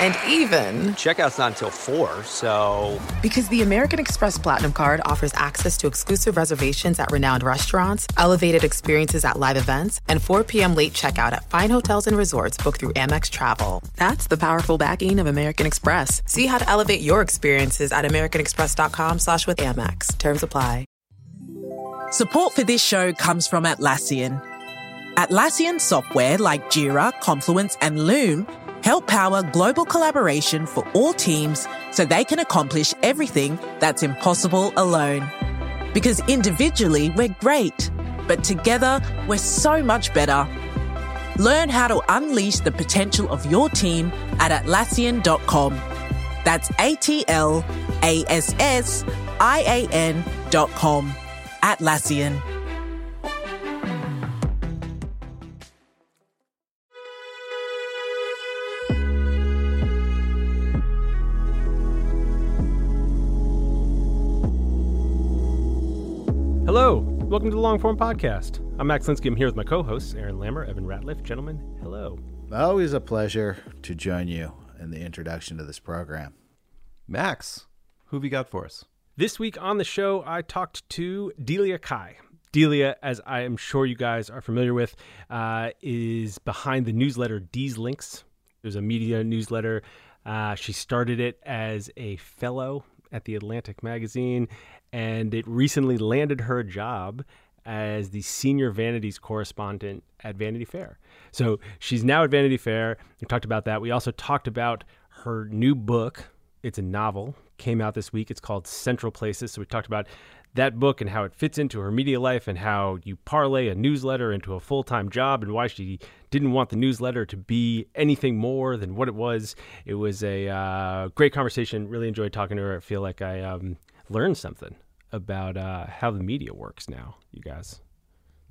And even, Checkout's not until 4, so. because the American Express Platinum card offers access to exclusive reservations at renowned restaurants, elevated experiences at live events, and 4 p.m. late checkout at fine hotels and resorts booked through Amex Travel. That's the powerful backing of American Express. See how to elevate your experiences at americanexpress.com slash with Amex. Terms apply. Support for this show comes from Atlassian. Atlassian software like Jira, Confluence, and Loom help power global collaboration for all teams so they can accomplish everything that's impossible alone. Because individually, we're great, but together, we're so much better. Learn how to unleash the potential of your team at Atlassian.com. That's A T L A S S I A N dot com. Atlassian. Hello, welcome to the Longform Podcast. I'm Max Linsky. I'm here with my co-hosts Aaron Lammer, Evan Ratliff. Gentlemen, hello. Always a pleasure to join you in the introduction to this program. Max, who have you got for us? This week on the show, I talked to Delia Cai. Delia, as I am sure you guys are familiar with, uh, is behind the newsletter Deez Links. It was a media newsletter. Uh, she started it as a fellow at the Atlantic magazine, and it recently landed her a job as the senior vanities correspondent at Vanity Fair. So she's now at Vanity Fair. We talked about that. We also talked about her new book. It's a novel, came out this week. It's called Central Places. So we talked about that book and how it fits into her media life and how you parlay a newsletter into a full time job and why she didn't want the newsletter to be anything more than what it was. It was a uh, great conversation. Really enjoyed talking to her. I feel like I um, learned something about uh, how the media works now, you guys.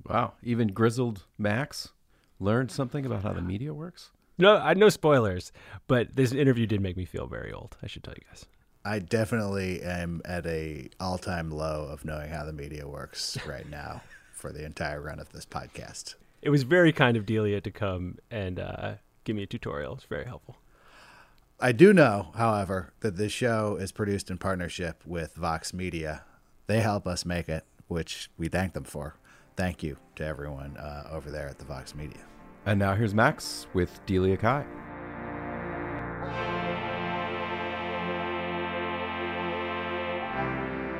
Wow, even grizzled Max learned something about how the media works? No, I no spoilers, but this interview did make me feel very old. I should tell you guys. I definitely am at a all-time low of knowing how the media works right now for the entire run of this podcast. It was very kind of Delia to come and uh, give me a tutorial. It's very helpful. I do know, however, that this show is produced in partnership with Vox Media. They help us make it, which we thank them for. Thank you to everyone uh, over there at the Vox Media. And now here's Max with Delia Cai.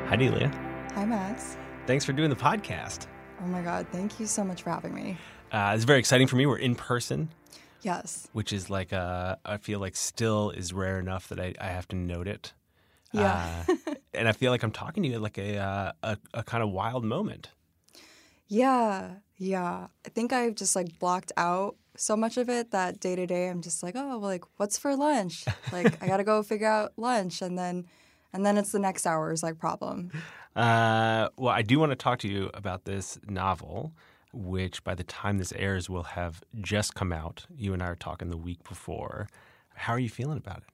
Hi, Delia. Hi, Max. Thanks for doing the podcast. Oh my God, thank you so much for having me. Uh, it's very exciting for me. We're in person, Yes. which is like uh, I feel like still is rare enough that I, I have to note it. Yeah. Uh, and I feel like I'm talking to you at like a, uh, a a kind of wild moment. yeah. Yeah. I think I've just like blocked out so much of it that day to day I'm just like, oh, well, like, what's for lunch? Like, I got to go figure out lunch. And then, and then it's the next hour's like problem. Uh, well, I do want to talk to you about this novel, which by the time this airs will have just come out. You and I are talking the week before. How are you feeling about it?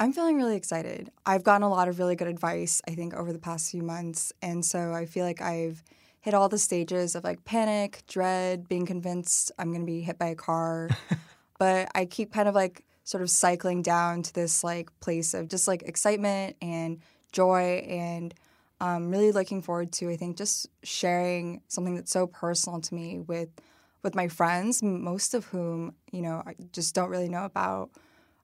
I'm feeling really excited. I've gotten a lot of really good advice, I think, over the past few months. And so I feel like I've hit all the stages of like panic, dread, being convinced I'm going to be hit by a car. but I keep kind of like sort of cycling down to this like place of just like excitement and joy and um, really looking forward to, I think, just sharing something that's so personal to me with with my friends, most of whom, you know, I just don't really know about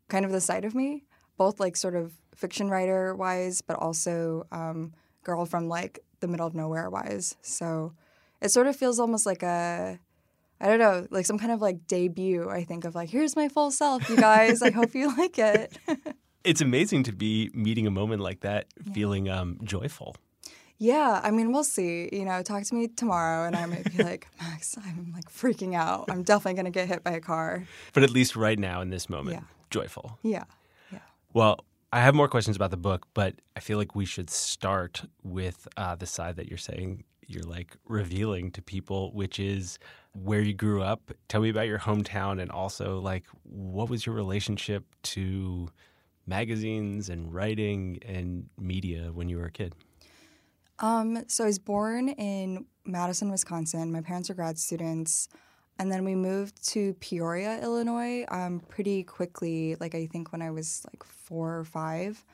kind of the side of me, both like sort of fiction writer wise, but also um, girl from like the middle of nowhere wise. So it sort of feels almost like a, I don't know, like some kind of like debut, I think, of like, here's my full self, you guys. I hope you like it. It's amazing to be meeting a moment like that, feeling um, joyful. yeah, I mean, we'll see. You know, talk to me tomorrow and I might be like, Max, I'm like freaking out. I'm definitely going to get hit by a car. But at least right now in this moment, Yeah. joyful. Yeah. Well, I have more questions about the book, but I feel like we should start with uh, the side that you're saying you're like revealing to people, which is where you grew up. Tell me about your hometown and also like what was your relationship to magazines and writing and media when you were a kid? Um, so I was born in Madison, Wisconsin. My parents are grad students. And then we moved to Peoria, Illinois, um, pretty quickly, like I think when I was like four or five.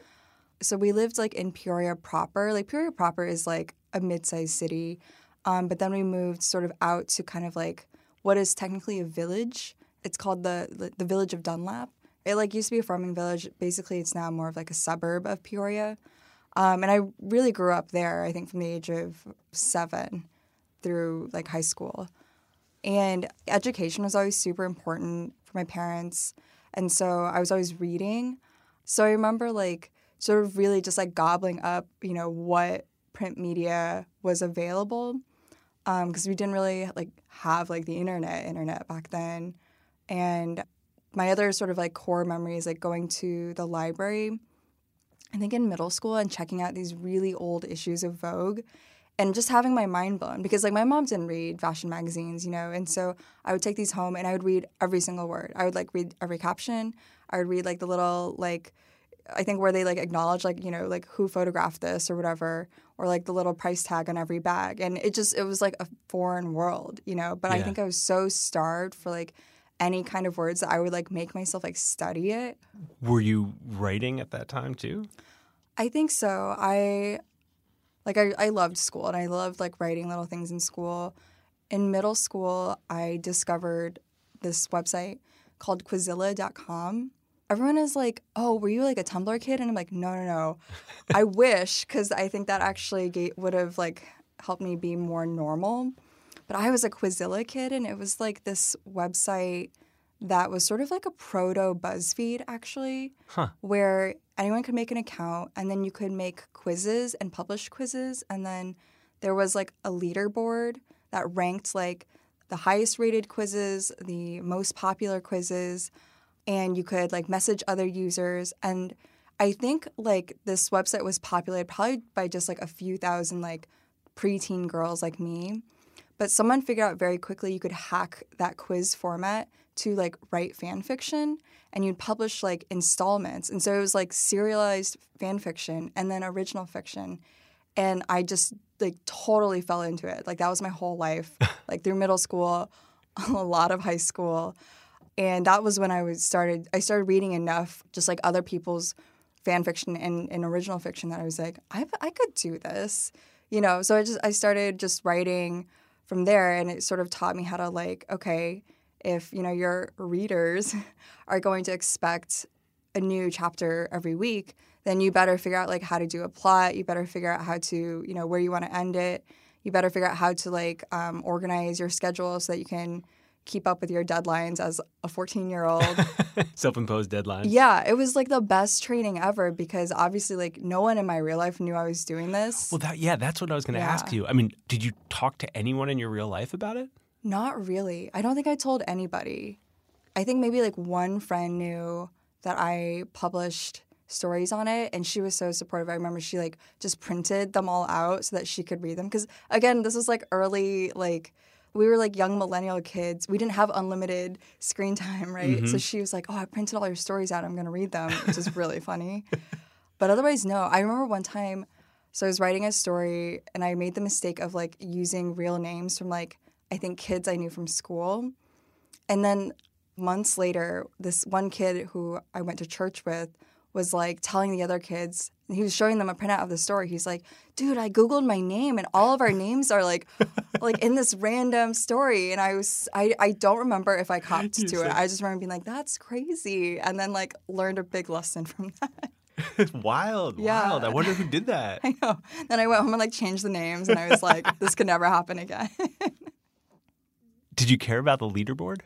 So we lived like in Peoria proper. Like Peoria proper is like a mid-sized city. Um, but then we moved sort of out to kind of like what is technically a village. It's called the the village of Dunlap. It like used to be a farming village. Basically, it's now more of like a suburb of Peoria. Um, and I really grew up there. I think from the age of seven through like high school. And education was always super important for my parents. And so I was always reading. So I remember like sort of really just like gobbling up, you know, what print media was available because um, we didn't really like have like the internet internet back then. And my other sort of like core memories like going to the library I think in middle school and checking out these really old issues of Vogue and just having my mind blown because like my mom didn't read fashion magazines, you know, and so I would take these home and I would read every single word. I would like read every caption. I would read like the little like I think where they like acknowledge like you know like who photographed this or whatever or like the little price tag on every bag and it just it was like a foreign world, you know. But yeah. I think I was so starved for like any kind of words that I would like make myself like study it. Were you writing at that time too? I think so. I like I, I loved school and I loved like writing little things in school. In middle school, I discovered this website called Quizilla.com. Everyone is like, "Oh, were you like a Tumblr kid?" And I'm like, "No, no, no. I wish because I think that actually would have like helped me be more normal." But I was a Quizilla kid, and it was like this website that was sort of like a proto BuzzFeed, actually, huh. where anyone could make an account and then you could make quizzes and publish quizzes. And then there was like a leaderboard that ranked like the highest rated quizzes, the most popular quizzes, and you could like message other users. And I think like this website was populated probably by just like a few thousand like preteen girls like me. But someone figured out very quickly you could hack that quiz format to like write fan fiction and you'd publish like installments. And so it was like serialized fan fiction and then original fiction. And I just like totally fell into it. Like that was my whole life, like through middle school, a lot of high school. And that was when I was started I started reading enough just like other people's fan fiction and, and original fiction that I was like, I I could do this. You know, so I just I started just writing from there and it sort of taught me how to like, okay, if you know your readers are going to expect a new chapter every week, then you better figure out like how to do a plot. You better figure out how to you know where you want to end it. You better figure out how to like um, organize your schedule so that you can keep up with your deadlines as a 14 year old. Self-imposed deadlines. Yeah, it was like the best training ever because obviously like no one in my real life knew I was doing this. Well, that yeah, that's what I was going to yeah. ask you. I mean, did you talk to anyone in your real life about it? Not really. I don't think I told anybody. I think maybe like one friend knew that I published stories on it and she was so supportive. I remember she like just printed them all out so that she could read them cuz again, this was like early like we were like young millennial kids. We didn't have unlimited screen time, right? Mm-hmm. So she was like, "Oh, I printed all your stories out. I'm going to read them," which is really funny. But otherwise, no. I remember one time so I was writing a story and I made the mistake of like using real names from like I think, kids I knew from school. And then months later, this one kid who I went to church with was like telling the other kids, he was showing them a printout of the story. He's like, dude, I Googled my name and all of our names are like like in this random story. And I was I, I don't remember if I copped to it. I just remember being like, that's crazy. And then like learned a big lesson from that. wild, yeah. wild. I wonder who did that. I know. Then I went home and like changed the names and I was like, this could never happen again. Did you care about the leaderboard?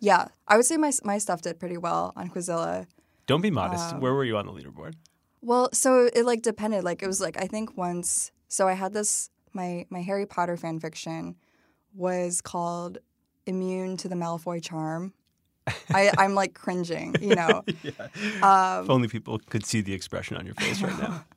Yeah, I would say my my stuff did pretty well on Quizilla. Don't be modest. Um, Where were you on the leaderboard? Well, so it like depended. Like it was like I think once. So I had this my my Harry Potter fan fiction was called "Immune to the Malfoy Charm." I, I'm like cringing, you know. yeah. Um, if only people could see the expression on your face right now.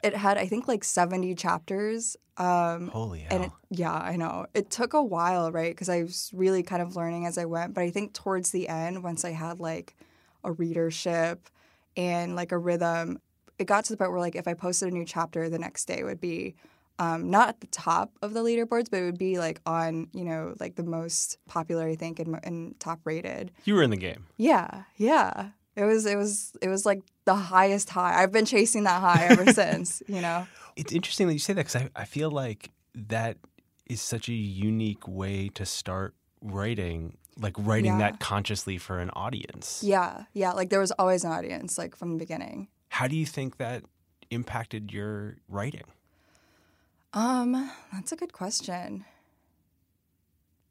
It had, I think, like 70 chapters. Um, Holy hell. And it, yeah, I know. It took a while, right? Because I was really kind of learning as I went. But I think towards the end, once I had like a readership and like a rhythm, it got to the point where like if I posted a new chapter, the next day would be um, not at the top of the leaderboards, but it would be like on, you know, like the most popular, I think, and, and top rated. You were in the game. Yeah, yeah. It was, it was, it was like the highest high. I've been chasing that high ever since. You know. It's interesting that you say that because I, I feel like that is such a unique way to start writing, like writing Yeah. that consciously for an audience. Yeah, yeah. Like there was always an audience, like from the beginning. How do you think that impacted your writing? Um, that's a good question.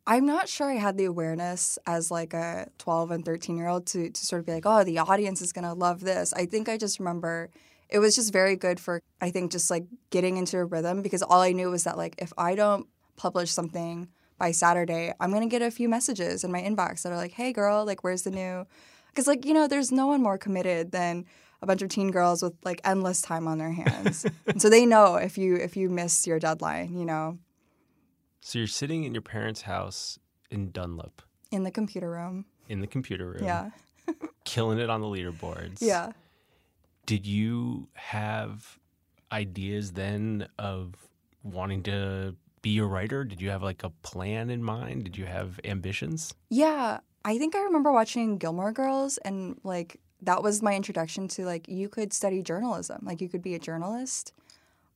I'm not sure I had the awareness as like a 12 and 13 year old to to sort of be like, oh, the audience is gonna love this. I think I just remember it was just very good for I think just like getting into a rhythm because all I knew was that like if I don't publish something by Saturday, I'm gonna get a few messages in my inbox that are like, hey girl, like where's the new because like you know there's no one more committed than a bunch of teen girls with like endless time on their hands. So they know if you if you miss your deadline you know? So you're sitting in your parents' house in Dunlap. In the computer room. In the computer room, yeah. Killing it on the leaderboards. yeah. Did you have ideas then of wanting to be a writer? Did you have like a plan in mind? Did you have ambitions? yeah i think i remember watching gilmore girls and like that was my introduction to like you could study journalism like you could be a journalist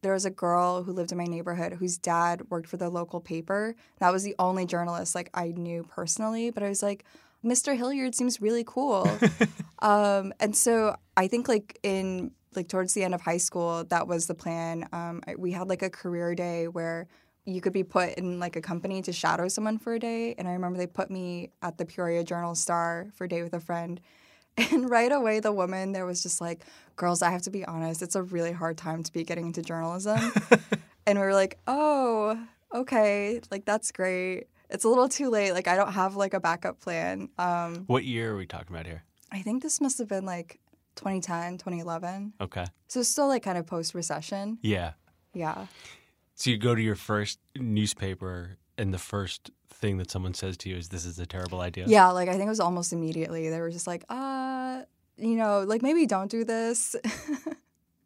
there was a girl who lived in my neighborhood whose dad worked for the local paper that was the only journalist like i knew personally but i was like mr hilliard seems really cool um, and so i think like in like towards the end of high school that was the plan um, I, we had like a career day where you could be put in like a company to shadow someone for a day and i remember they put me at the peoria journal star for a day with a friend and right away the woman there was just like girls i have to be honest it's a really hard time to be getting into journalism and we were like oh okay like that's great it's a little too late like i don't have like a backup plan um, What year are we talking about here? i think this must have been like 2010 2011 Okay. so still like kind of post recession Yeah. yeah So you go to your first newspaper, and the first thing that someone says to you is, "This is a terrible idea." Yeah, like I think it was almost immediately. They were just like, uh, you know, like maybe don't do this.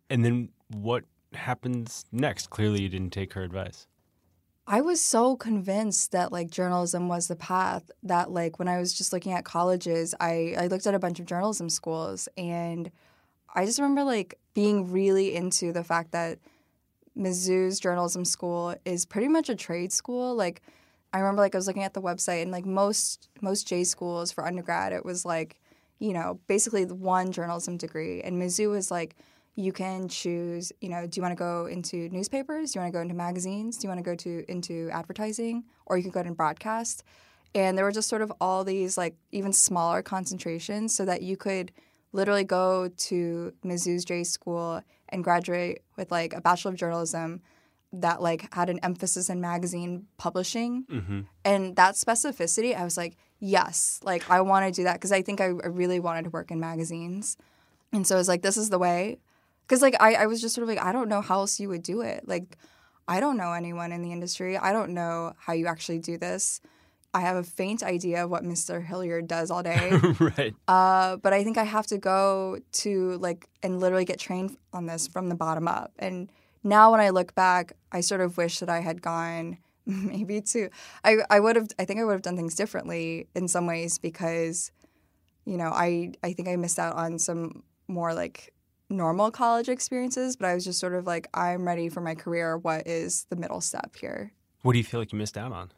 And then what happens next? Clearly, you didn't take her advice. I was so convinced that like journalism was the path that like when I was just looking at colleges, I, I looked at a bunch of journalism schools and I just remember like being really into the fact that Mizzou's journalism school is pretty much a trade school. Like I remember like I was looking at the website and like most most J schools for undergrad it was like, you know, basically one journalism degree and Mizzou was like you can choose, you know, do you want to go into newspapers? Do you want to go into magazines? Do you want to go to into advertising? Or you can go into broadcast. And there were just sort of all these like even smaller concentrations so that you could literally go to Mizzou's J school and graduate with like a bachelor of journalism that like had an emphasis in magazine publishing. Mm-hmm. and that specificity i was like yes like i want to do that. Because i think I, I really wanted to work in magazines. And so i was like this is the way. Because like I, I was just sort of like i don't know how else you would do it. Like i don't know anyone in the industry. I don't know how you actually do this i have a faint idea of what mr hilliard does all day right. uh, but I think I have to go to like and literally get trained on this from the bottom up. And now when I look back, I sort of wish that I had gone maybe to I I would have I think I would have done things differently in some ways because you know I I think I missed out on some more like normal college experiences. But I was just sort of like I'm ready for my career. What is the middle step here? What do you feel like you missed out on?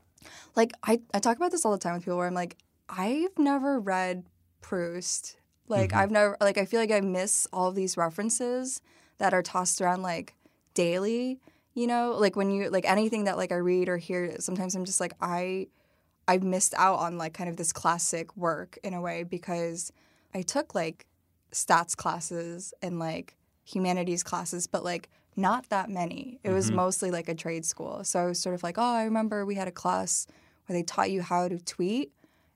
Like I, I talk about this all the time with people where I'm like, I've never read Proust. Like mm-hmm. I've never like I feel like I miss all of these references that are tossed around like daily. You know, like when you like anything that like I read or hear, sometimes I'm just like I I've missed out on like kind of this classic work in a way because I took like stats classes and like humanities classes, but like not that many. It was mm-hmm. mostly like a trade school. So I was sort of like, oh, I remember we had a class where they taught you how to tweet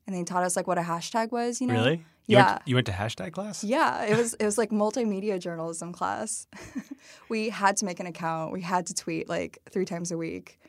and they taught us like what a hashtag was, you know? Really? You Yeah. Went, you went to hashtag class? Yeah, it was it was like multimedia journalism class. we had to make an account. We had to tweet like three times a week.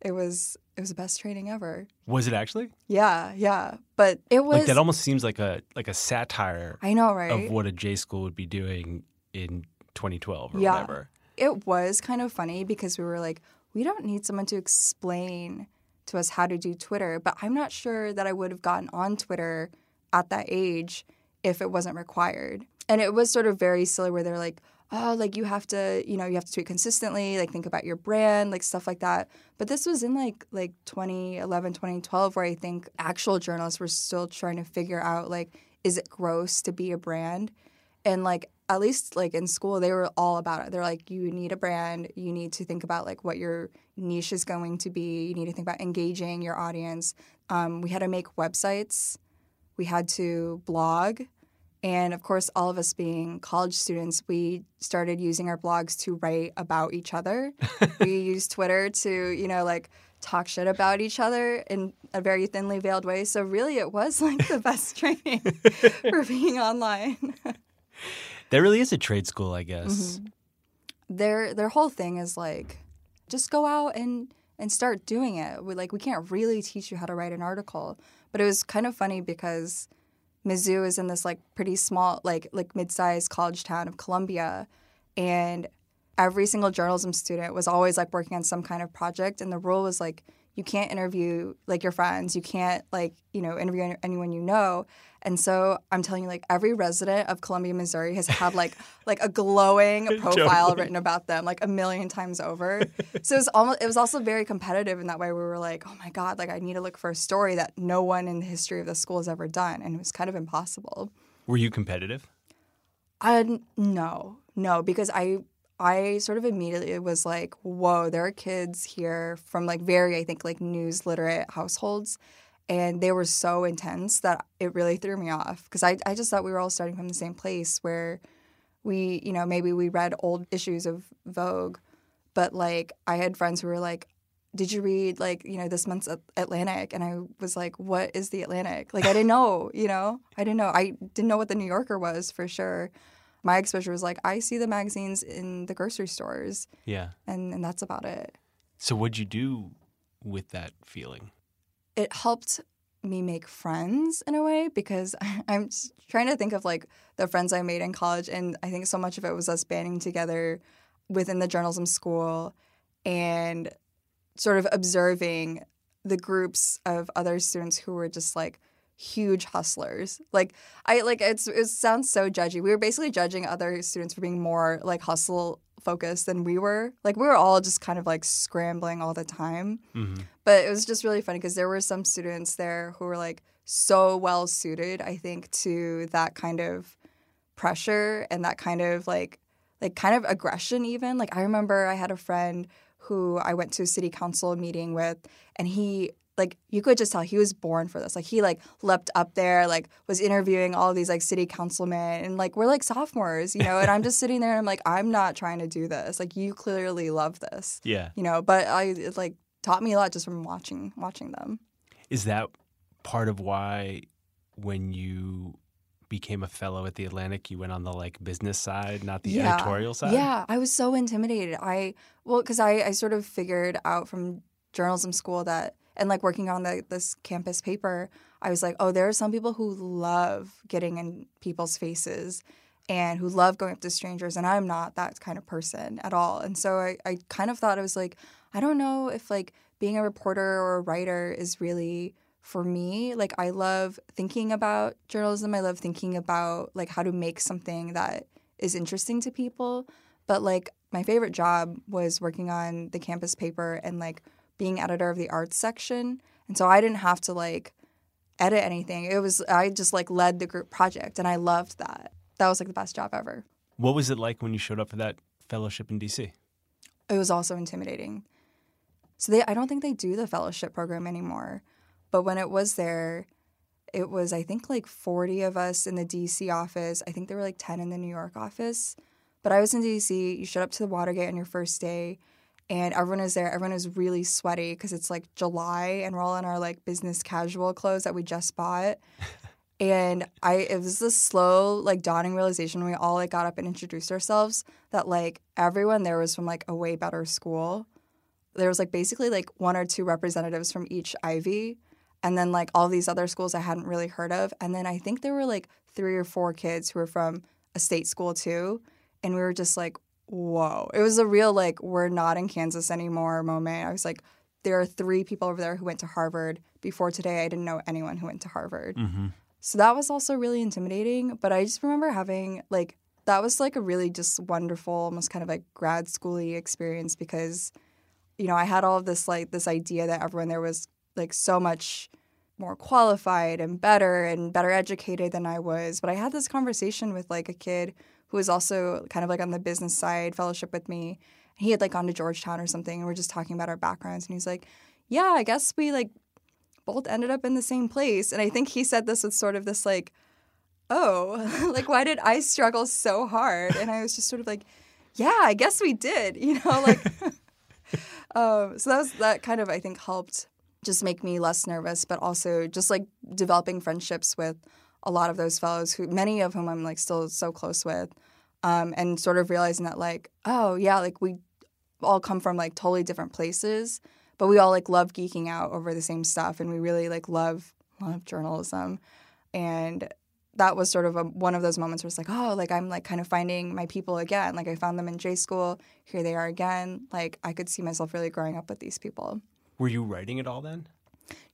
It was it was the best training ever. Was it actually? Yeah, yeah. But it was Like that almost seems like a like a satire I know, right? of what a J school would be doing in 2012 or Yeah. whatever. It was kind of funny because we were like, we don't need someone to explain to us how to do Twitter. But I'm not sure that I would have gotten on Twitter at that age if it wasn't required. And it was sort of very silly where they're like, oh, like you have to, you know, you have to tweet consistently, like think about your brand, like stuff like that. But this was in like like 2011, 2012 where I think actual journalists were still trying to figure out like is it gross to be a brand? And like at least like in school they were all about it. They're like you need a brand, you need to think about like what your niche is going to be, you need to think about engaging your audience. Um, we had to make websites. We had to blog and of course, all of us being college students, we started using our blogs to write about each other. we used Twitter to, you know, like talk shit about each other in a very thinly veiled way. So really, it was like the best training for being online. That really is a trade school, I guess. Mm-hmm. Their their whole thing is like, just go out and and start doing it. We like we can't really teach you how to write an article, but it was kind of funny because Mizzou is in this like pretty small, like like mid-sized college town of Columbia, and every single journalism student was always like working on some kind of project, and the rule was like you can't interview like your friends, you can't like you know interview anyone you know, and so I'm telling you, like every resident of Columbia, Missouri has had like like a glowing profile written about them like a million times over. so it was almost it was also very competitive in that way. We were like, oh my god, like I need to look for a story that no one in the history of the school has ever done, and it was kind of impossible. Were you competitive? Uh, no, no, because I I sort of immediately was like, whoa, there are kids here from like very I think like news literate households. And they were so intense that it really threw me off because I, I just thought we were all starting from the same place where we you know maybe we read old issues of vogue but like i had friends who were like did you read like you know this month's atlantic? And i was like what is the atlantic? Like i didn't know you know? I didn't know. I didn't know what the new yorker was for sure my exposure was like i see the magazines in the grocery stores. Yeah. And and that's about it. So what'd you do with that feeling? It helped me make friends in a way because I'm trying to think of like the friends I made in college, and I think so much of it was us banding together within the journalism school and sort of observing the groups of other students who were just like huge hustlers. Like I like it's it sounds so judgy. We were basically judging other students for being more like hustle focused than we were. Like we were all just kind of like scrambling all the time. Mm-hmm. But it was just really funny because there were some students there who were like so well suited, I think, to that kind of pressure and that kind of like like kind of aggression even. Like I remember I had a friend who I went to a city council meeting with and he like you could just tell he was born for this. Like he like leapt up there, like was interviewing all these like city councilmen, and like we're like sophomores, you know. And I'm just sitting there, and I'm like, I'm not trying to do this. Like you clearly love this, yeah, you know. But I it, like taught me a lot just from watching watching them. Is that part of why when you became a fellow at the Atlantic, you went on the like business side, not the yeah. editorial side? Yeah, I was so intimidated. I well, because I I sort of figured out from journalism school that and like working on the, this campus paper, I was like, oh, there are some people who love getting in people's faces and who love going up to strangers, and I'm not that kind of person at all. And so I, I kind of thought I was like, I don't know if like being a reporter or a writer is really for me. Like I love thinking about journalism. I love thinking about like how to make something that is interesting to people. But like my favorite job was working on the campus paper and like being editor of the arts section. And so I didn't have to like edit anything. It was I just like led the group project and I loved that. That was like the best job ever. What was it like when you showed up for that fellowship in DC? It was also intimidating. So they I don't think they do the fellowship program anymore. But when it was there, it was I think like 40 of us in the DC office. I think there were like 10 in the New York office. But I was in DC. You showed up to the Watergate on your first day and everyone is there. Everyone is really sweaty because it's like July and we're all in our like business casual clothes that we just bought. and I it was this slow like dawning realization when we all like got up and introduced ourselves that like everyone there was from like a way better school. There was like basically like one or two representatives from each Ivy and then like all these other schools I hadn't really heard of. And then I think there were like three or four kids who were from a state school too. And we were just like, whoa. It was a real like we're not in Kansas anymore moment. I was like, there are three people over there who went to Harvard. Before today, I didn't know anyone who went to Harvard. Mm-hmm. So that was also really intimidating. But I just remember having like that was like a really just wonderful, almost kind of like grad schooly experience because, you know, I had all of this like this idea that everyone there was like so much more qualified and better and better educated than I was. But I had this conversation with like a kid who was also kind of like on the business side fellowship with me. He had like gone to Georgetown or something, and we're just talking about our backgrounds. And he's like, "Yeah, I guess we like both ended up in the same place." And I think he said this with sort of this like, "Oh, like why did I struggle so hard?" And I was just sort of like, "Yeah, I guess we did," you know, like. um, so that was that kind of I think helped just make me less nervous, but also just like developing friendships with a lot of those fellows who many of whom I'm like still so close with. Um, and sort of realizing that like, oh yeah, like we all come from like totally different places, but we all like love geeking out over the same stuff and we really like love love journalism. And that was sort of a, one of those moments where it's like, oh, like I'm like kind of finding my people again. Like I found them in J school. Here they are again. Like I could see myself really growing up with these people. Were you writing it all then?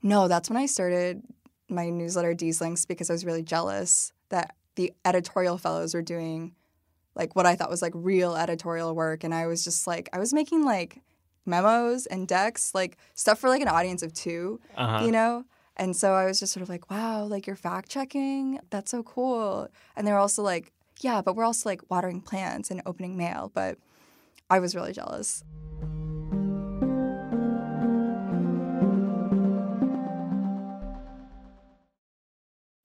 No, that's when I started my newsletter Deez Links because I was really jealous that the editorial fellows were doing like what I thought was like real editorial work. And I was just like, I was making like memos and decks, like stuff for like an audience of 2 Uh-huh. you know? And so I was just sort of like, wow, like you're fact checking. That's so cool. And they were also like, yeah, but we're also like watering plants and opening mail. But I was really jealous.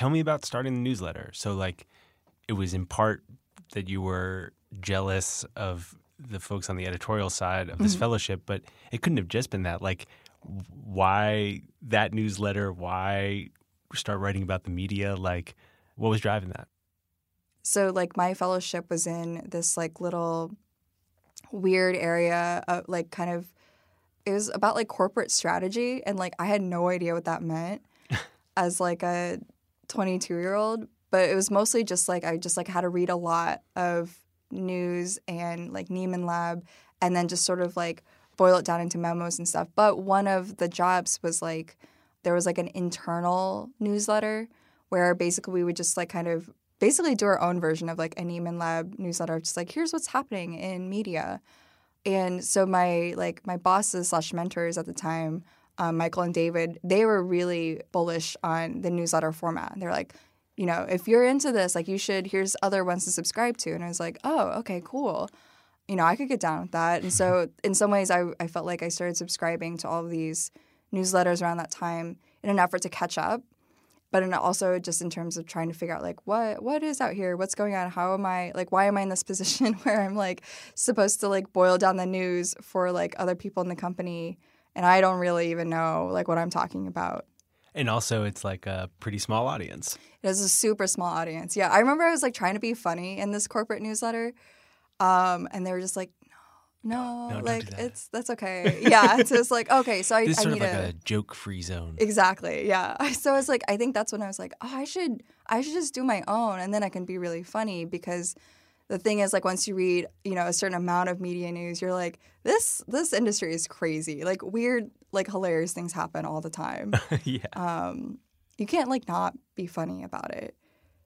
Tell me about starting the newsletter. So, like, it was in part that you were jealous of the folks on the editorial side of this mm-hmm. fellowship, but it couldn't have just been that. Like, why that newsletter? Why start writing about the media? Like, what was driving that? so like my fellowship was in this like little weird area of like kind of it was about like corporate strategy and like I had no idea what that meant as like a 22 year old but it was mostly just like I just like had to read a lot of news and like Nieman Lab and then just sort of like boil it down into memos and stuff but one of the jobs was like there was like an internal newsletter where basically we would just like kind of basically do our own version of like a Nieman Lab newsletter, just like here's what's happening in media. And so my like my bosses slash mentors at the time, um, Michael and David, they were really bullish on the newsletter format. They're like, you know, if you're into this, like you should. Here's other ones to subscribe to. And I was like, oh, okay, cool. you know, I could get down with that. And so, in some ways, I, I felt like I started subscribing to all of these newsletters around that time in an effort to catch up. But in also just in terms of trying to figure out like what what is out here, what's going on, how am I like why am I in this position where I'm like supposed to like boil down the news for like other people in the company, and I don't really even know like what I'm talking about. And also, it's like a pretty small audience. It has a super small audience. Yeah, I remember I was like trying to be funny in this corporate newsletter, um, and they were just like, "No, No, don't like do that." it's that's okay." Yeah, so it's like okay, so I, This is I sort need of like a, a joke-free zone. exactly. Yeah, so it's like I think that's when I was like, "Oh, I should I should just do my own, and then I can be really funny." Because the thing is, like once you read you know a certain amount of media news, you're like, "This this industry is crazy. Like weird, like hilarious things happen all the time." yeah. um, you can't like not be funny about it.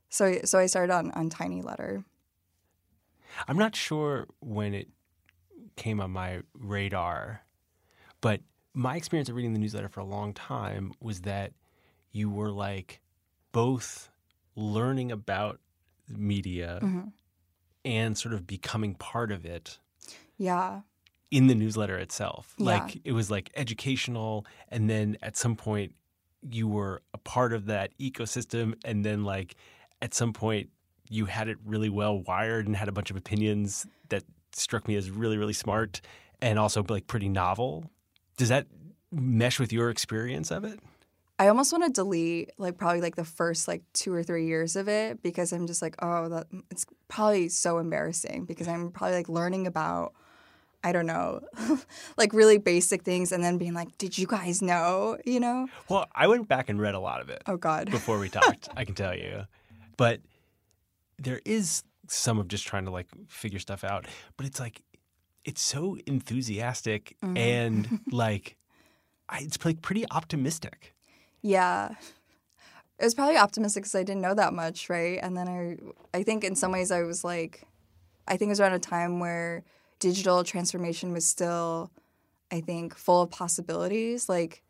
So so I started on on Tiny Letter. I'm not sure when it came on my radar, but my experience of reading the newsletter for a long time was that you were like both learning about media Mm-hmm. And sort of becoming part of it Yeah, in the newsletter itself. Yeah. Like it was like educational and then at some point you were a part of that ecosystem and then like at some point you had it really well wired and had a bunch of opinions that struck me as really really smart and also like pretty novel. Does that mesh with your experience of it? I almost want to delete like probably like the first like two or three years of it because I'm just like, oh, that it's probably so embarrassing because I'm probably like learning about. I don't know, like really basic things, and then being like, "Did you guys know?" You know? Well, I went back and read a lot of it. Oh God. before we talked, I can tell you. But there is some of just trying to like figure stuff out. But it's like it's so enthusiastic Mm-hmm. and like I, it's like pretty optimistic. Yeah. It was probably optimistic because I didn't know that much, right? And then I, I think in some ways I was like, I think it was around a time where digital transformation was still, I think, full of possibilities. Like,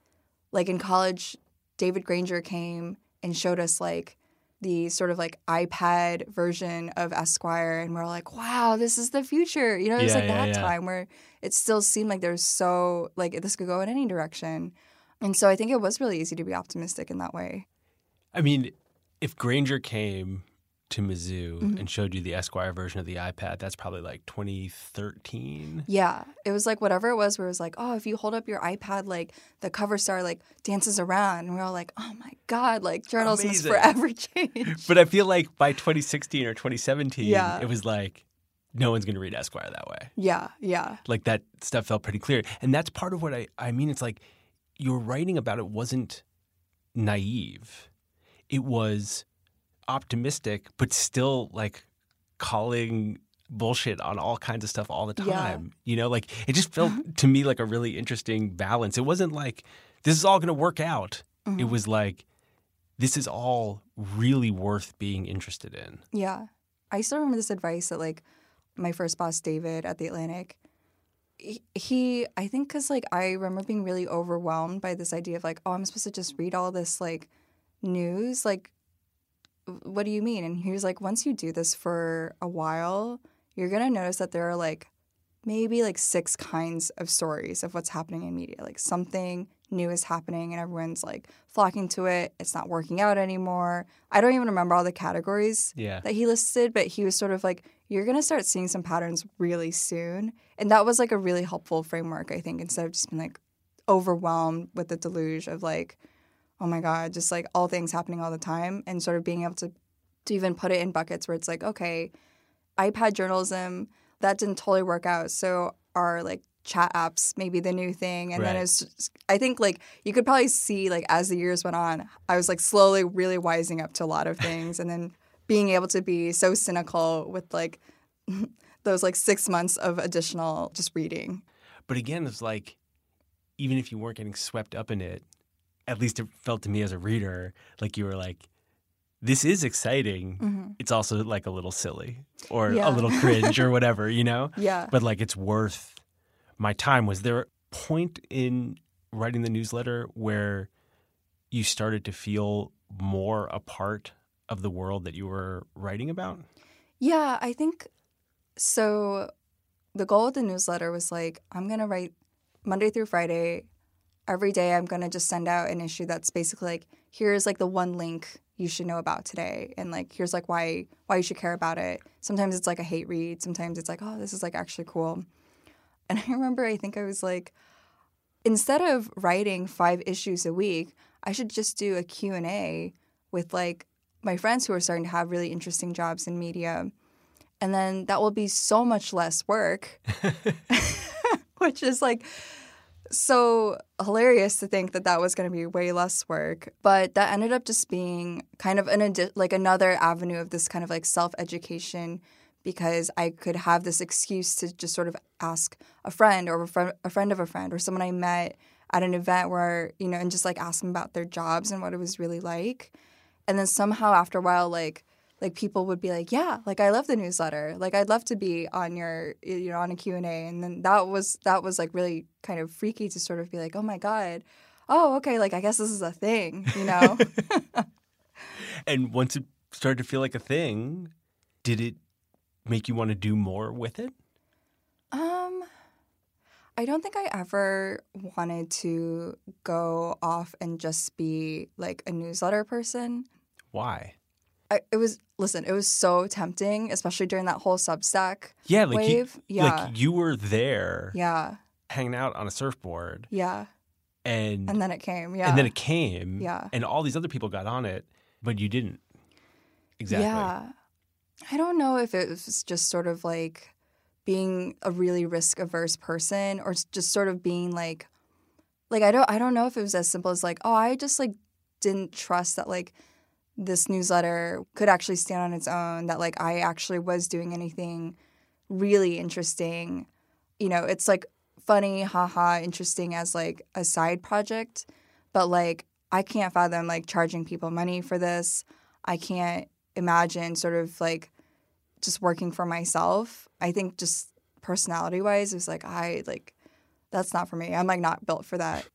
like in college, David Granger came and showed us like the sort of like iPad version of Esquire, and we're like, wow, this is the future. You know, it was Yeah, like yeah, that yeah. time where it still seemed like there's so like this could go in any direction. And so I think it was really easy to be optimistic in that way. I mean, if Granger came to Mizzou Mm-hmm. and showed you the Esquire version of the iPad, that's probably like 2013. Yeah, it was like whatever it was where it was like, oh, if you hold up your iPad, like the cover star like dances around. And we're all like, oh my God, like journalism is forever changed. But I feel like by 2016 or 2017, Yeah. it was like no one's going to read Esquire that way. yeah, yeah. like that stuff felt pretty clear and that's part of what i i mean it's like your writing about it wasn't naive. It was optimistic but still like calling bullshit on all kinds of stuff all the Yeah. time you know? Like it just felt to me like a really interesting balance. It wasn't like this is all going to work out. It mm-hmm. was like this is all really worth being interested in. Yeah. I still remember this advice that like my first boss, David at the Atlantic, he, I think because like I remember being really overwhelmed by this idea of like, oh, I'm supposed to just read all this like news. Like, what do you mean? And he was like, once you do this for a while, you're going to notice that there are like maybe like six kinds of stories of what's happening in media. Like something new is happening and everyone's like flocking to it. It's not working out anymore. I don't even remember all the categories Yeah. that he listed, but he was sort of like, you're going to start seeing some patterns really soon. And that was like a really helpful framework, I think, instead of just being like overwhelmed with the deluge of like, oh my God, just like all things happening all the time and sort of being able to, to even put it in buckets where it's like, okay, iPad journalism, that didn't totally work out. So our like chat apps maybe the new thing? And then Right. it's I think like you could probably see like as the years went on, I was like slowly really wising up to a lot of things and then being able to be so cynical with like those like six months of additional just reading. But again, it's like even if you weren't getting swept up in it, at least it felt to me as a reader like you were like, this is exciting. Mm-hmm. It's also like a little silly or Yeah. a little cringe or whatever, you know? Yeah. But like it's worth my time. Was there a point in writing the newsletter where you started to feel more a part of the world that you were writing about? Yeah, I think so. the goal of the newsletter was like, I'm going to write Monday through Friday. Every day, I'm going to just send out an issue that's basically like, here's like the one link you should know about today. And like, here's like why, why you should care about it. Sometimes it's like a hate read. Sometimes it's like, oh, this is like actually cool. And I remember, I think I was like, instead of writing five issues a week, I should just do a Q&A with like my friends who are starting to have really interesting jobs in media. And then that will be so much less work, which is like so hilarious to think that that was going to be way less work. But that ended up just being kind of an adi- like another avenue of this kind of like self education because I could have this excuse to just sort of ask a friend or a, fr- a friend of a friend or someone I met at an event where, you know, and just like ask them about their jobs and what it was really like. And then somehow after a while, like, like people would be like, yeah, like I love the newsletter. Like I'd love to be on your, you know, on a Q&A. And then that was, that was like really kind of freaky to sort of be like, oh my God, oh, okay, like I guess this is a thing, you know? And once it started to feel like a thing, did it make you want to do more with it? I don't think I ever wanted to go off and just be like a newsletter person. Why? I, it was listen, it was so tempting, especially during that whole Substack Yeah, like wave. you, yeah, like you were there, yeah, hanging out on a surfboard, yeah. and And then it came. Yeah, and then it came, Yeah. and all these other people got on it, but you didn't. Exactly. Yeah. I don't know if it was just sort of like being a really risk averse person or just sort of being like like I don't I don't know if it was as simple as like, oh, I just like didn't trust that like this newsletter could actually stand on its own, that like I actually was doing anything really interesting. You know, it's like funny, haha, interesting as like a side project, but like I can't fathom like charging people money for this. I can't imagine sort of like just working for myself. I think just personality wise, it was like I like that's not for me. I'm like not built for that.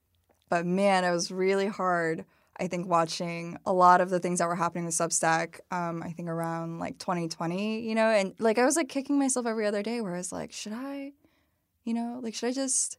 But man, it was really hard. I think watching a lot of the things that were happening with Substack. Um, I think around like 2020, you know, and like I was like kicking myself every other day, where I was like, should I, you know, like should I just?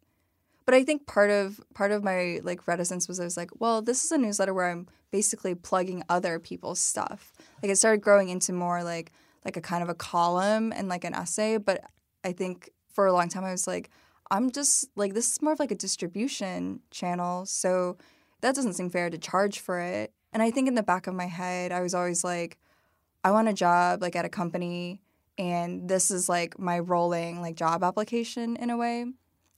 But I think part of part of my like reticence was I was like, well, this is a newsletter where I'm basically plugging other people's stuff. Like it started growing into more like like a kind of a column and like an essay. But I think for a long time I was like, I'm just like this is more of like a distribution channel, so that doesn't seem fair to charge for it. And I think in the back of my head, I was always like, I want a job like at a company, and this is like my rolling like job application in a way.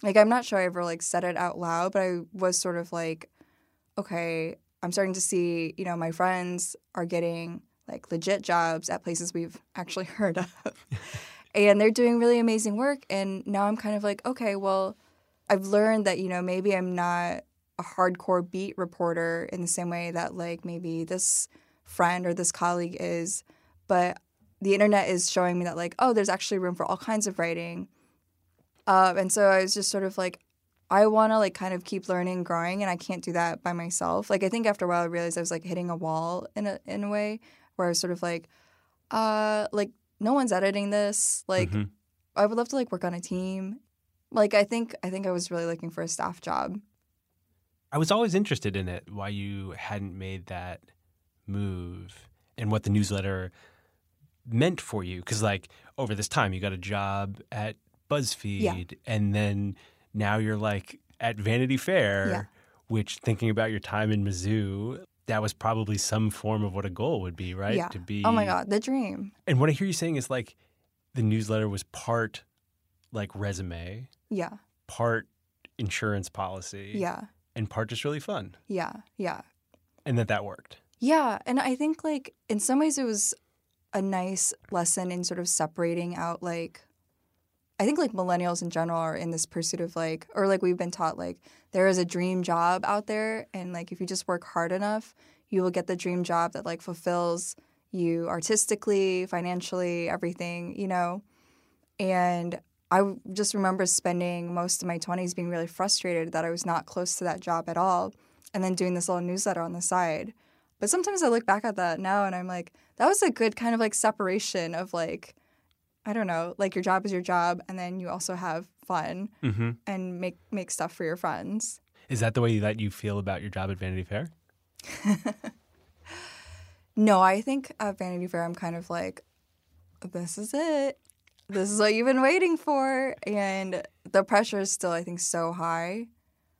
Like I'm not sure I ever like said it out loud, but I was sort of like, okay, I'm starting to see, you know, my friends are getting like legit jobs at places we've actually heard of. and they're doing really amazing work. And now I'm kind of like, okay, well, I've learned that, you know, maybe I'm not a hardcore beat reporter in the same way that like maybe this friend or this colleague is, but the internet is showing me that like, oh, there's actually room for all kinds of writing. Uh, and so I was just sort of like, I want to like kind of keep learning, growing, and I can't do that by myself. Like I think after a while I realized I was like hitting a wall in a in a way where I was sort of like, uh, like no one's editing this. Like Mhm. I would love to like work on a team. Like I think I think I was really looking for a staff job. I was always interested in it. Why you hadn't made that move and what the newsletter meant for you? Because like over this time, you got a job at BuzzFeed, and then now you're like at Vanity Fair, Yeah. which thinking about your time in Mizzou, that was probably some form of what a goal would be, right? Yeah. To be. Oh my god, the dream. And what I hear you saying is like the newsletter was part like resume, Yeah. part insurance policy, Yeah. and part just really fun, Yeah. Yeah. and that that worked. Yeah, and I think like in some ways it was a nice lesson in sort of separating out like I think like millennials in general are in this pursuit of like or like we've been taught like there is a dream job out there and like if you just work hard enough, you will get the dream job that like fulfills you artistically, financially, everything, you know. And I just remember spending most of my 20s being really frustrated that I was not close to that job at all and then doing this little newsletter on the side. But sometimes I look back at that now and I'm like, that was a good kind of like separation of like, I don't know, like your job is your job, and then you also have fun Mm-hmm. and make make stuff for your friends. Is that the way that you feel about your job at Vanity Fair? No, I think at Vanity Fair, I'm kind of like, this is it. This is what you've been waiting for. And the pressure is still, I think, so high.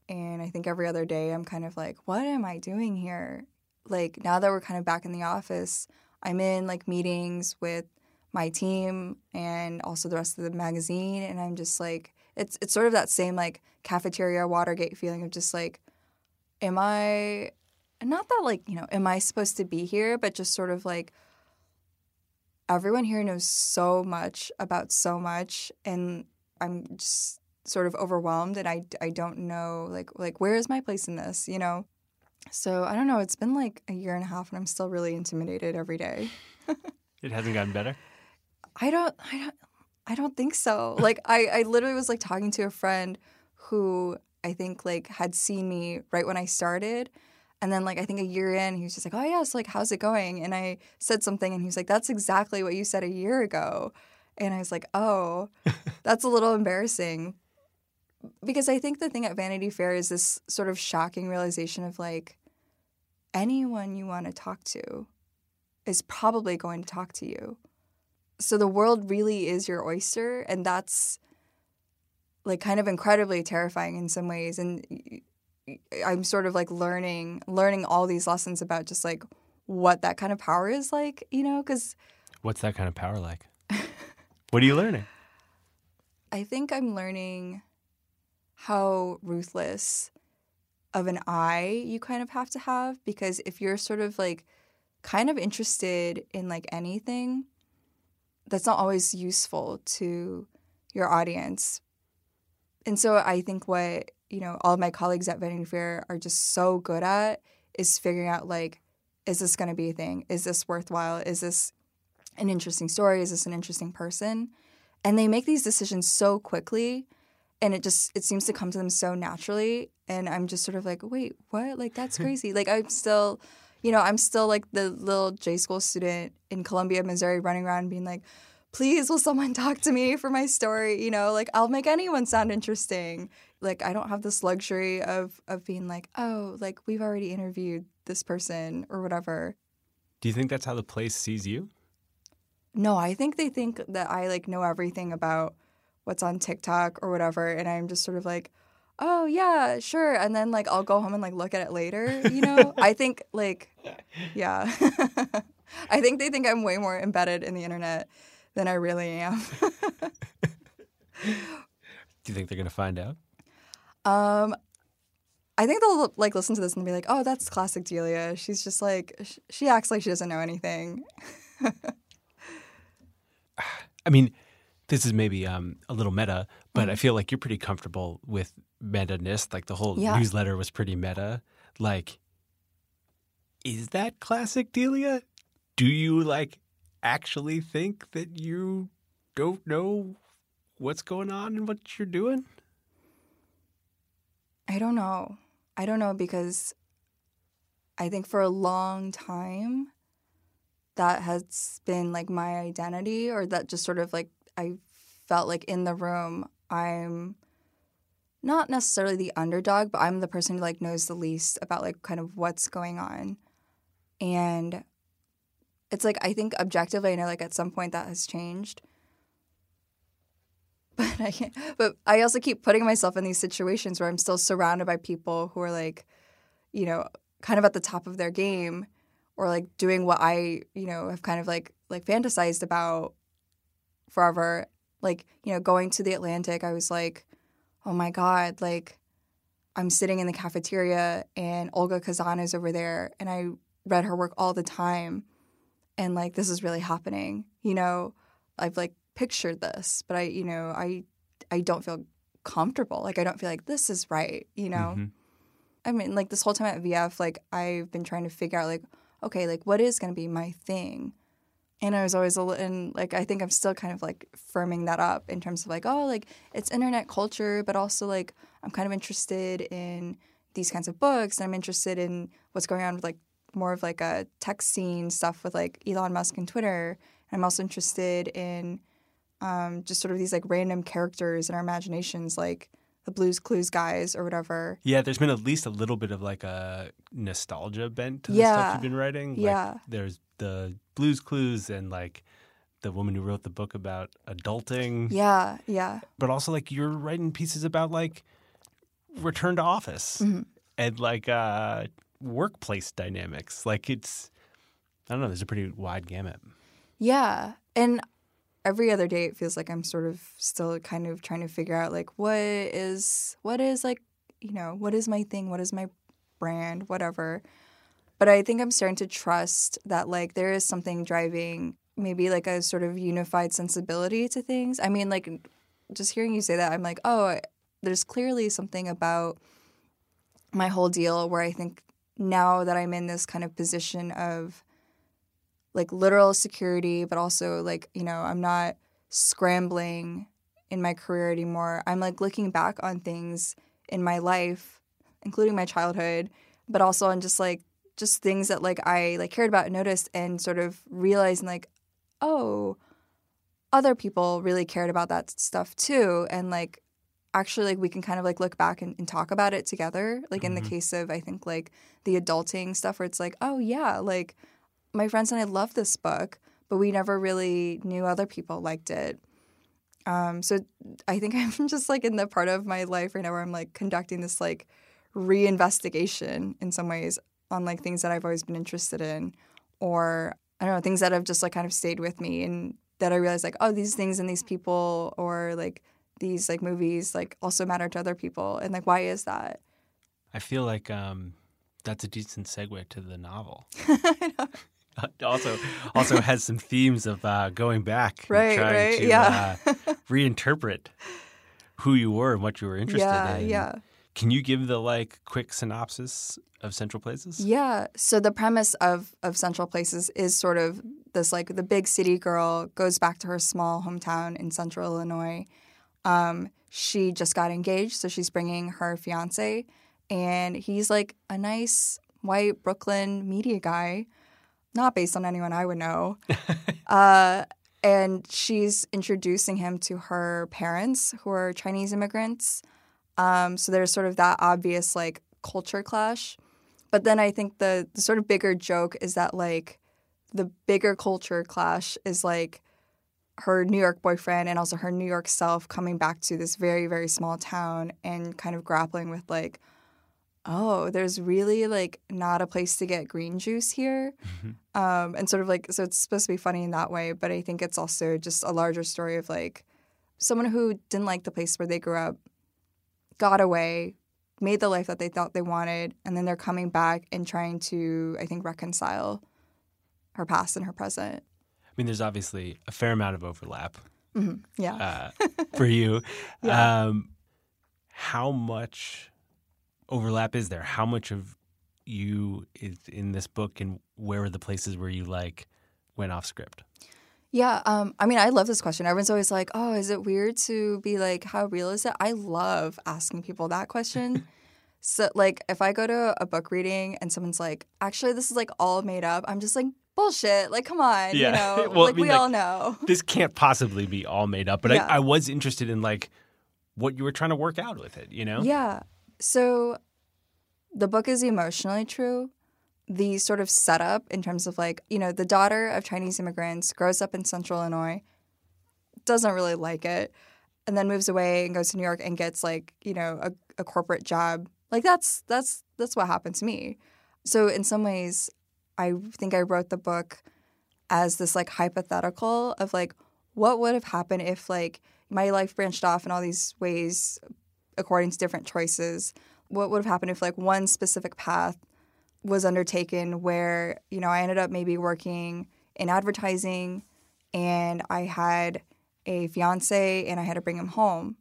And I think every other day, I'm kind of like, what am I doing here? Like, now that we're kind of back in the office, I'm in like meetings with my team and also the rest of the magazine. And I'm just like, it's, it's sort of that same like cafeteria Watergate feeling of just like, am I not that like you know am i supposed to be here but just sort of like everyone here knows so much about so much and i'm just sort of overwhelmed and i i don't know like like where is my place in this you know so i don't know it's been like a year and a half and i'm still really intimidated every day It hasn't gotten better. I don't I don't I don't think so. Like I, I literally was like talking to a friend who I think like had seen me right when I started. And then like I think a year in, he was just like, Oh yes, like how's it going? And I said something and he was like, That's exactly what you said a year ago. And I was like, Oh, that's a little embarrassing. Because I think the thing at Vanity Fair is this sort of shocking realization of like anyone you want to talk to is probably going to talk to you so the world really is your oyster and that's like kind of incredibly terrifying in some ways and i'm sort of like learning learning all these lessons about just like what that kind of power is like you know because What's that kind of power like? what are you learning? i think i'm learning how ruthless of an eye you kind of have to have because if you're sort of like kind of interested in like anything that's not always useful to your audience. And so I think what, you know, all of my colleagues at Vanity Fair are just so good at is figuring out like, is this going to be a thing? Is this worthwhile? Is this an interesting story? Is this an interesting person? And they make these decisions so quickly and it just it seems to come to them so naturally and I'm just sort of like, "Wait, what? Like that's crazy." like I'm still you know, I'm still like the little J school student in Columbia, Missouri, running around being like, please, will someone talk to me for my story? You know, like I'll make anyone sound interesting. Like I don't have this luxury of of being like, oh, like we've already interviewed this person or whatever. Do you think that's how the place sees you? No, I think they think that I like know everything about what's on TikTok or whatever, and I'm just sort of like, oh yeah, sure. And then like I'll go home and like look at it later, you know? I think like yeah. I think they think I'm way more embedded in the internet than I really am. Do you think they're going to find out? um I think they'll like listen to this and be like, "Oh, that's classic Delia. She's just like sh- she acts like she doesn't know anything." I mean, this is maybe um, a little meta, but Mm-hmm. I feel like you're pretty comfortable with meta-ness. Like the whole Yeah. newsletter was pretty meta. Like, is that classic Delia? Do you like actually think that you don't know what's going on and what you're doing? I don't know. I don't know because I think for a long time that has been like my identity or that just sort of like I felt like in the room I'm not necessarily the underdog, but I'm the person who like knows the least about like kind of what's going on. And it's like I think objectively I know like at some point that has changed. But I can't, but I also keep putting myself in these situations where I'm still surrounded by people who are like, you know, kind of at the top of their game or like doing what I, you know, have kind of like like fantasized about forever. Like, you know, going to the Atlantic, I was like, oh my God, like I'm sitting in the cafeteria and Olga Khazan is over there and I read her work all the time. And like this is really happening. You know, I've like pictured this, but I, you know, I I don't feel comfortable. Like I don't feel like this is right, you know. Mhm. I mean, like this whole time at VF, like I've been trying to figure out, like, okay, like what is going to be my thing, and I was always a little, and like I think I'm still kind of like firming that up in terms of like, oh, like it's internet culture, but also like I'm kind of interested in these kinds of books, and I'm interested in what's going on with like more of like a tech scene stuff with like Elon Musk and Twitter. And I'm also interested in um, just sort of these like random characters in our imaginations, like the Blues Clues guys or whatever. Yeah, there's been at least a little bit of like a nostalgia bent to the Yeah. stuff you've been writing. Like, Yeah. There's the Blues Clues and like the woman who wrote the book about adulting. Yeah, yeah, But also like you're writing pieces about like return to office Mm-hmm. and like uh workplace dynamics. Like it's I don't know, there's a pretty wide gamut. yeah. And every other day, it feels like I'm sort of still kind of trying to figure out like what is what is like you know what is my thing, what is my brand, whatever. But I think I'm starting to trust that like there is something driving maybe like a sort of unified sensibility to things. I mean, like just hearing you say that, I'm like, oh, there's clearly something about my whole deal where I think now that I'm in this kind of position of like literal security, but also like, you know, I'm not scrambling in my career anymore. I'm like looking back on things in my life, including my childhood, but also on just like just things that like I like cared about and noticed and sort of realizing like, oh, other people really cared about that stuff too. And like actually like we can kind of like look back and, and talk about it together. Like in the mm-hmm. case of I think like the adulting stuff where it's like, oh yeah, like my friends and I love this book, but we never really knew other people liked it. Um, so I think I'm just like in the part of my life right now where I'm like conducting this like reinvestigation in some ways on like things that I've always been interested in, or I don't know things that have just like kind of stayed with me and that I realized like oh these things and these people or like these like movies like also matter to other people and like why is that? I feel like um, that's a decent segue to the novel. also, also has some themes of uh, going back, and Right, trying right, to yeah. uh, reinterpret who you were and what you were interested yeah, in. yeah. Can you give the like quick synopsis of Central Places? Yeah. So the premise of of Central Places is sort of this like the big city girl goes back to her small hometown in Central Illinois. Um, she just got engaged, so she's bringing her fiance, and he's like a nice white Brooklyn media guy, not based on anyone I would know. uh, and she's introducing him to her parents, who are Chinese immigrants. Um, so there's sort of that obvious like culture clash. But then I think the the sort of bigger joke is that like the bigger culture clash is like her New York boyfriend and also her New York self coming back to this very very small town and kind of grappling with like oh there's really like not a place to get green juice here. Um, and sort of like so it's supposed to be funny in that way but I think it's also just a larger story of like someone who didn't like the place where they grew up got away made the life that they thought they wanted and then they're coming back and trying to i think reconcile her past and her present. I mean, there's obviously a fair amount of overlap yeah. uh, for you. Yeah. Um, how much overlap is there? How much of you is in this book, and where are the places where you like went off script? yeah um, i mean i love this question everyone's always like oh is it weird to be like how real is it i love asking people that question so like if i go to a book reading and someone's like actually this is like all made up i'm just like bullshit like come on Yeah. you know Well, I like mean, we like- all know This can't possibly be all made up, but Yeah. I, I was interested in like what you were trying to work out with it. You know? Yeah. So the book is emotionally true. The sort of setup in terms of like, you know, the daughter of Chinese immigrants grows up in central Illinois, doesn't really like it, and then moves away and goes to New York and gets like, you know, a, a corporate job. Like that's that's that's what happened to me. So in some ways, I think I wrote the book as this like hypothetical of like what would have happened if like my life branched off in all these ways according to different choices what would have happened if like one specific path was undertaken where you know i ended up maybe working in advertising and i had a fiance and i had to bring him home.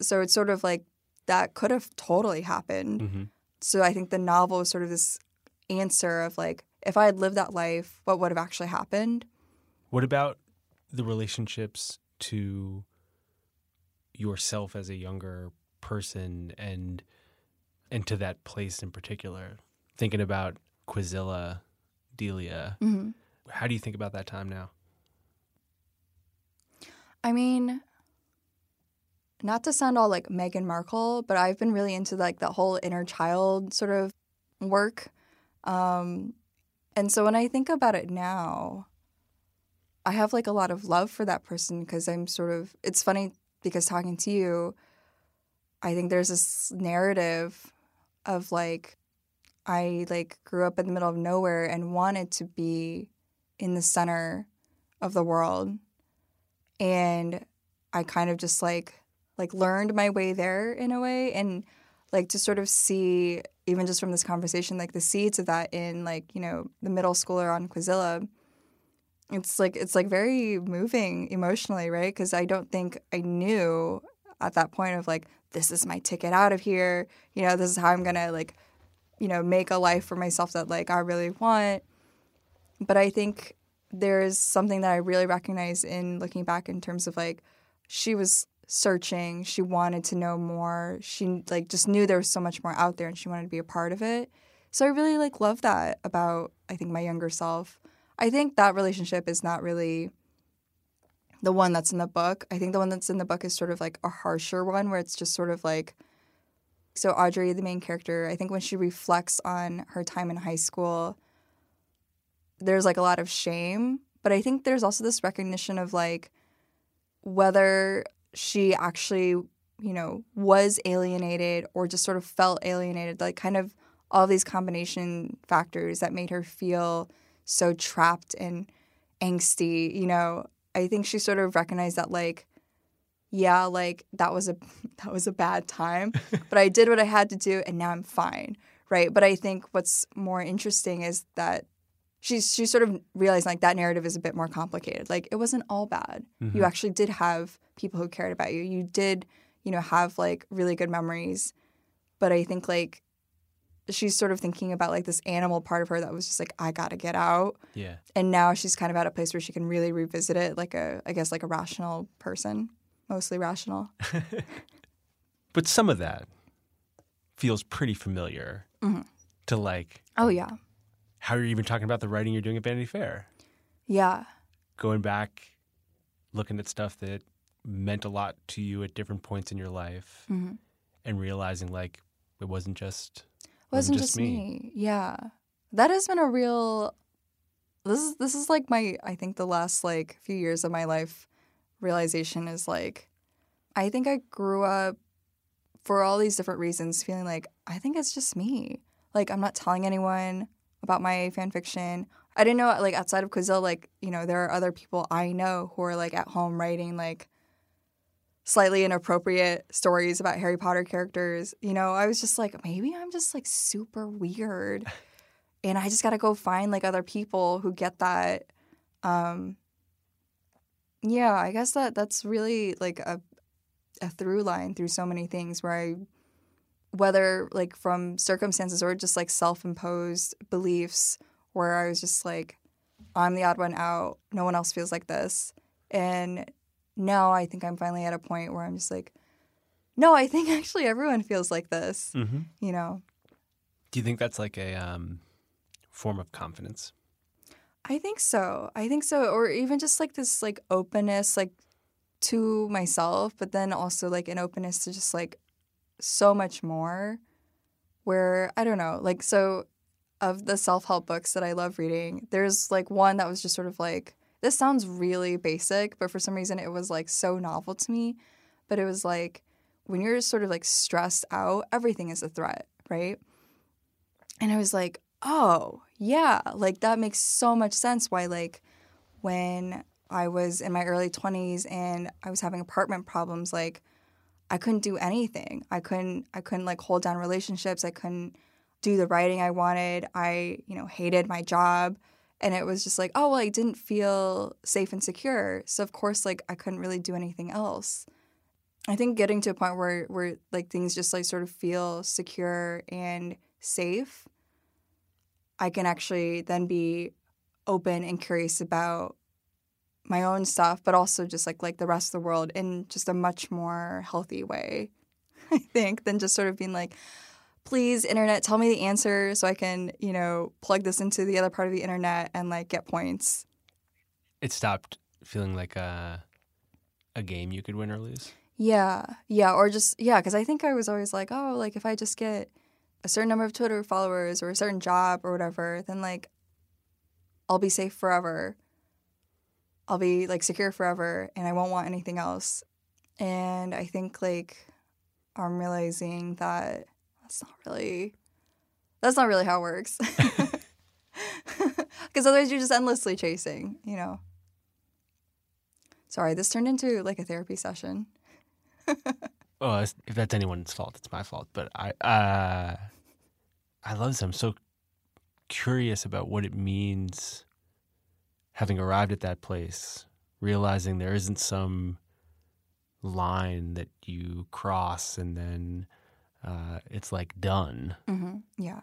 So it's sort of like that could have totally happened. Mhm. so i think the novel is sort of this answer of like if i had lived that life what would have actually happened? What about the relationships to yourself as a younger person and and to that place in particular? Thinking about Quizilla, Delia, mm-hmm. how do you think about that time now? I mean, not to sound all like Meghan Markle, but I've been really into like that whole inner child sort of work. Um, and so when I think about it now, I have like a lot of love for that person because I'm sort of, it's funny because talking to you, I think there's this narrative of like, I like grew up in the middle of nowhere and wanted to be in the center of the world. And I kind of just like like learned my way there in a way and like to sort of see even just from this conversation like the seeds of that in like you know the middle schooler on Quizilla it's like it's like very moving emotionally right because I don't think I knew at that point of like this is my ticket out of here. You know this is how I'm gonna like you know make a life for myself that like I really want. But I think there's something that I really recognize in looking back in terms of like she was searching. She wanted to know more. She like just knew there was so much more out there and she wanted to be a part of it. So i really like love that about i think my younger self. I think that relationship is not really the one that's in the book i think the one that's in the book is sort of like a harsher one where it's just sort of like so audrey the main character i think when she reflects on her time in high school there's like a lot of shame but i think there's also this recognition of like whether she actually, you know, was alienated or just sort of felt alienated, like kind of all these combination factors that made her feel so trapped and angsty, you know, I think she sort of recognized that like yeah, like that was a that was a bad time, but I did what I had to do and now I'm fine, right? But I think what's more interesting is that she's she sort of realized like that narrative is a bit more complicated. Like it wasn't all bad. Mm-hmm. You actually did have people who cared about you. You did, you know, have like really good memories. But I think like she's sort of thinking about like this animal part of her that was just like I got to get out. Yeah. And now she's kind of at a place where she can really revisit it like a I guess like a rational person, mostly rational. but some of that feels pretty familiar mm-hmm. to like Oh yeah how you're even talking about the writing you're doing at Vanity Fair. Yeah. Going back, looking at stuff that meant a lot to you at different points in your life mm-hmm. and realizing like it wasn't just wasn't, wasn't just, just me. me. Yeah. That has been a real this is this is like my I think the last like few years of my life realization is like I think I grew up for all these different reasons feeling like I think it's just me. Like I'm not telling anyone about my fan fiction. I didn't know like outside of Quizilla, like you know there are other people I know who are like at home writing like slightly inappropriate stories about Harry Potter characters. You know, I was just like maybe I'm just like super weird, and I just got to go find like other people who get that. Um, yeah, I guess that that's really like a a through line through so many things where I whether like from circumstances or just like self-imposed beliefs where I was just like I'm the odd one out. No one else feels like this. And now I think I'm finally at a point where I'm just like no, I think actually everyone feels like this. Mm-hmm. You know. Do you think that's like a um, form of confidence? I think so. I think so or even just like this like openness like to myself, but then also like an openness to just like so much more where I don't know, like so of the self-help books that I love reading, there's like one that was just sort of like this sounds really basic, but for some reason it was like so novel to me, but it was like when you're sort of like stressed out, everything is a threat, right? And I was like, "Oh, yeah, like that makes so much sense why like when I was in my early 20s and I was having apartment problems like I couldn't do anything. I couldn't I couldn't like hold down relationships. I couldn't do the writing I wanted. I, you know, hated my job. And it was just like, oh well, I didn't feel safe and secure. So of course like I couldn't really do anything else. I think getting to a point where where like things just like sort of feel secure and safe, I can actually then be open and curious about my own stuff, but also just like like the rest of the world in just a much more healthy way, I think, than just sort of being like, please, internet, tell me the answer so I can, you know, plug this into the other part of the internet and like get points. It stopped feeling like a a game you could win or lose. Yeah, yeah, or just yeah, because I think I was always like, oh, like if I just get a certain number of Twitter followers or a certain job or whatever, then like I'll be safe forever. I'll be like secure forever, and I won't want anything else. And I think like I'm realizing that that's not really that's not really how it works. Because otherwise, you're just endlessly chasing, you know. Sorry, this turned into like a therapy session. Well, if that's anyone's fault, it's my fault. But I, uh, I love this. I'm so curious about what it means having arrived at that place, realizing there isn't some line that you cross and then uh, it's like done. Mm-hmm. Yeah.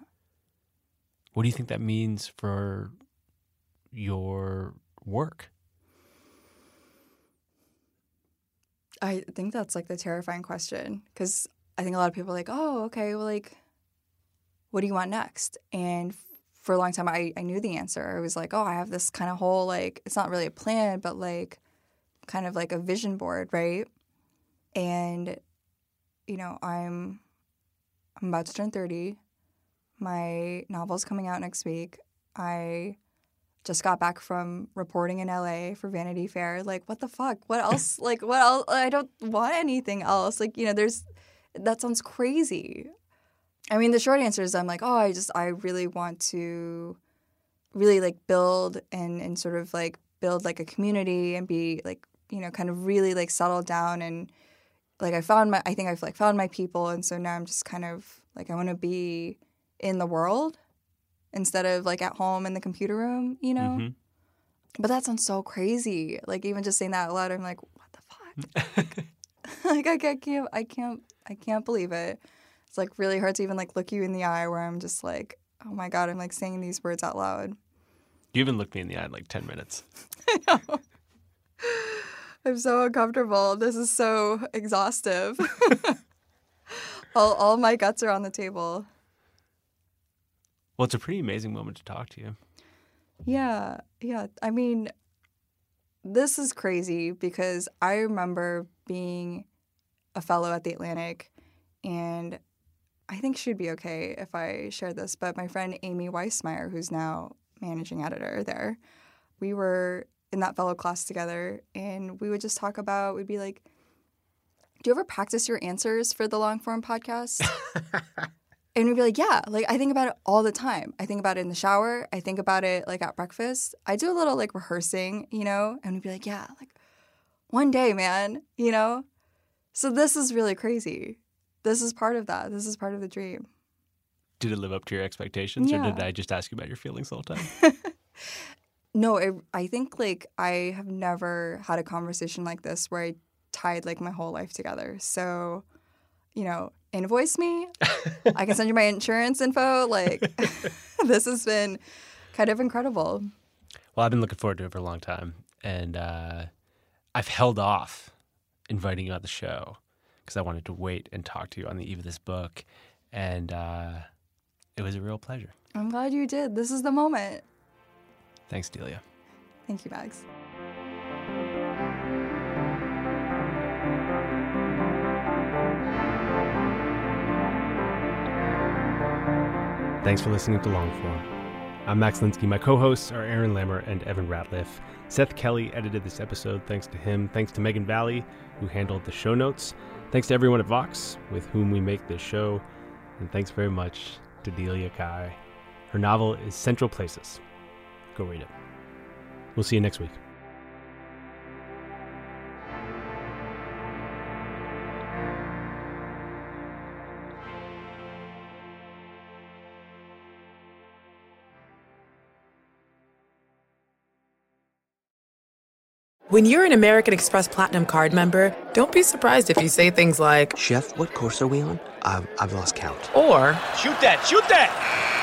What do you think that means for your work? I think that's like the terrifying question because I think a lot of people are like, oh, okay, well, like, what do you want next? And for a long time, I, I knew the answer. I was like, oh, I have this kind of whole, like, it's not really a plan, but like, kind of like a vision board, right? And, you know, I'm, I'm about to turn 30. My novel's coming out next week. I just got back from reporting in LA for Vanity Fair. Like, what the fuck? What else? like, what else? I don't want anything else. Like, you know, there's that sounds crazy. I mean, the short answer is I'm like, oh, I just, I really want to really like build and, and sort of like build like a community and be like, you know, kind of really like settle down and like I found my, I think I've like found my people. And so now I'm just kind of like, I want to be in the world instead of like at home in the computer room, you know? Mhm. But that sounds so crazy. Like even just saying that out loud, I'm like, what the fuck? like I, I can't, I can't, I can't believe it. It's like really hard to even like look you in the eye where I'm just like, oh my god, I'm like saying these words out loud. You haven't looked me in the eye in like 10 minutes. I'm so uncomfortable. This is so exhaustive. all, all my guts are on the table. Well, it's a pretty amazing moment to talk to you. Yeah, yeah. I mean, this is crazy because I remember being a fellow at the Atlantic, and I think she'd be okay if I shared this. But my friend Amy Weiss-Meyer, who's now managing editor there, we were in that fellow class together, and we would just talk about. We'd be like, "Do you ever practice your answers for the long form podcast?" And we'd be like, yeah, like I think about it all the time. I think about it in the shower. I think about it like at breakfast. I do a little like rehearsing, you know, and we'd be like, yeah, like one day, man, you know? So this is really crazy. This is part of that. This is part of the dream. Did it live up to your expectations, or did I just ask you about your feelings the whole time? No, I, I think like I have never had a conversation like this where I tied like my whole life together. So, you know, invoice me. I can send you my insurance info. Like, this has been kind of incredible. Well, I've been looking forward to it for a long time, and uh, I've held off inviting you on the show because I wanted to wait and talk to you on the eve of this book, and uh, it was a real pleasure. I'm glad you did. This is the moment. Thanks, Delia. Thank you, Max. Thanks for listening to Longform. I'm Max Linsky. My co hosts are Aaron Lammer and Evan Ratliff. Seth Kelly edited this episode. Thanks to him. Thanks to Megan Valley, who handled the show notes. Thanks to everyone at Vox, with whom we make this show. And thanks very much to Delia Cai. Her novel is Central Places. Go read it. We'll see you next week. When you're an American Express Platinum card member, don't be surprised if you say things like, Chef, what course are we on? I've, I've lost count. or, Shoot that, shoot that!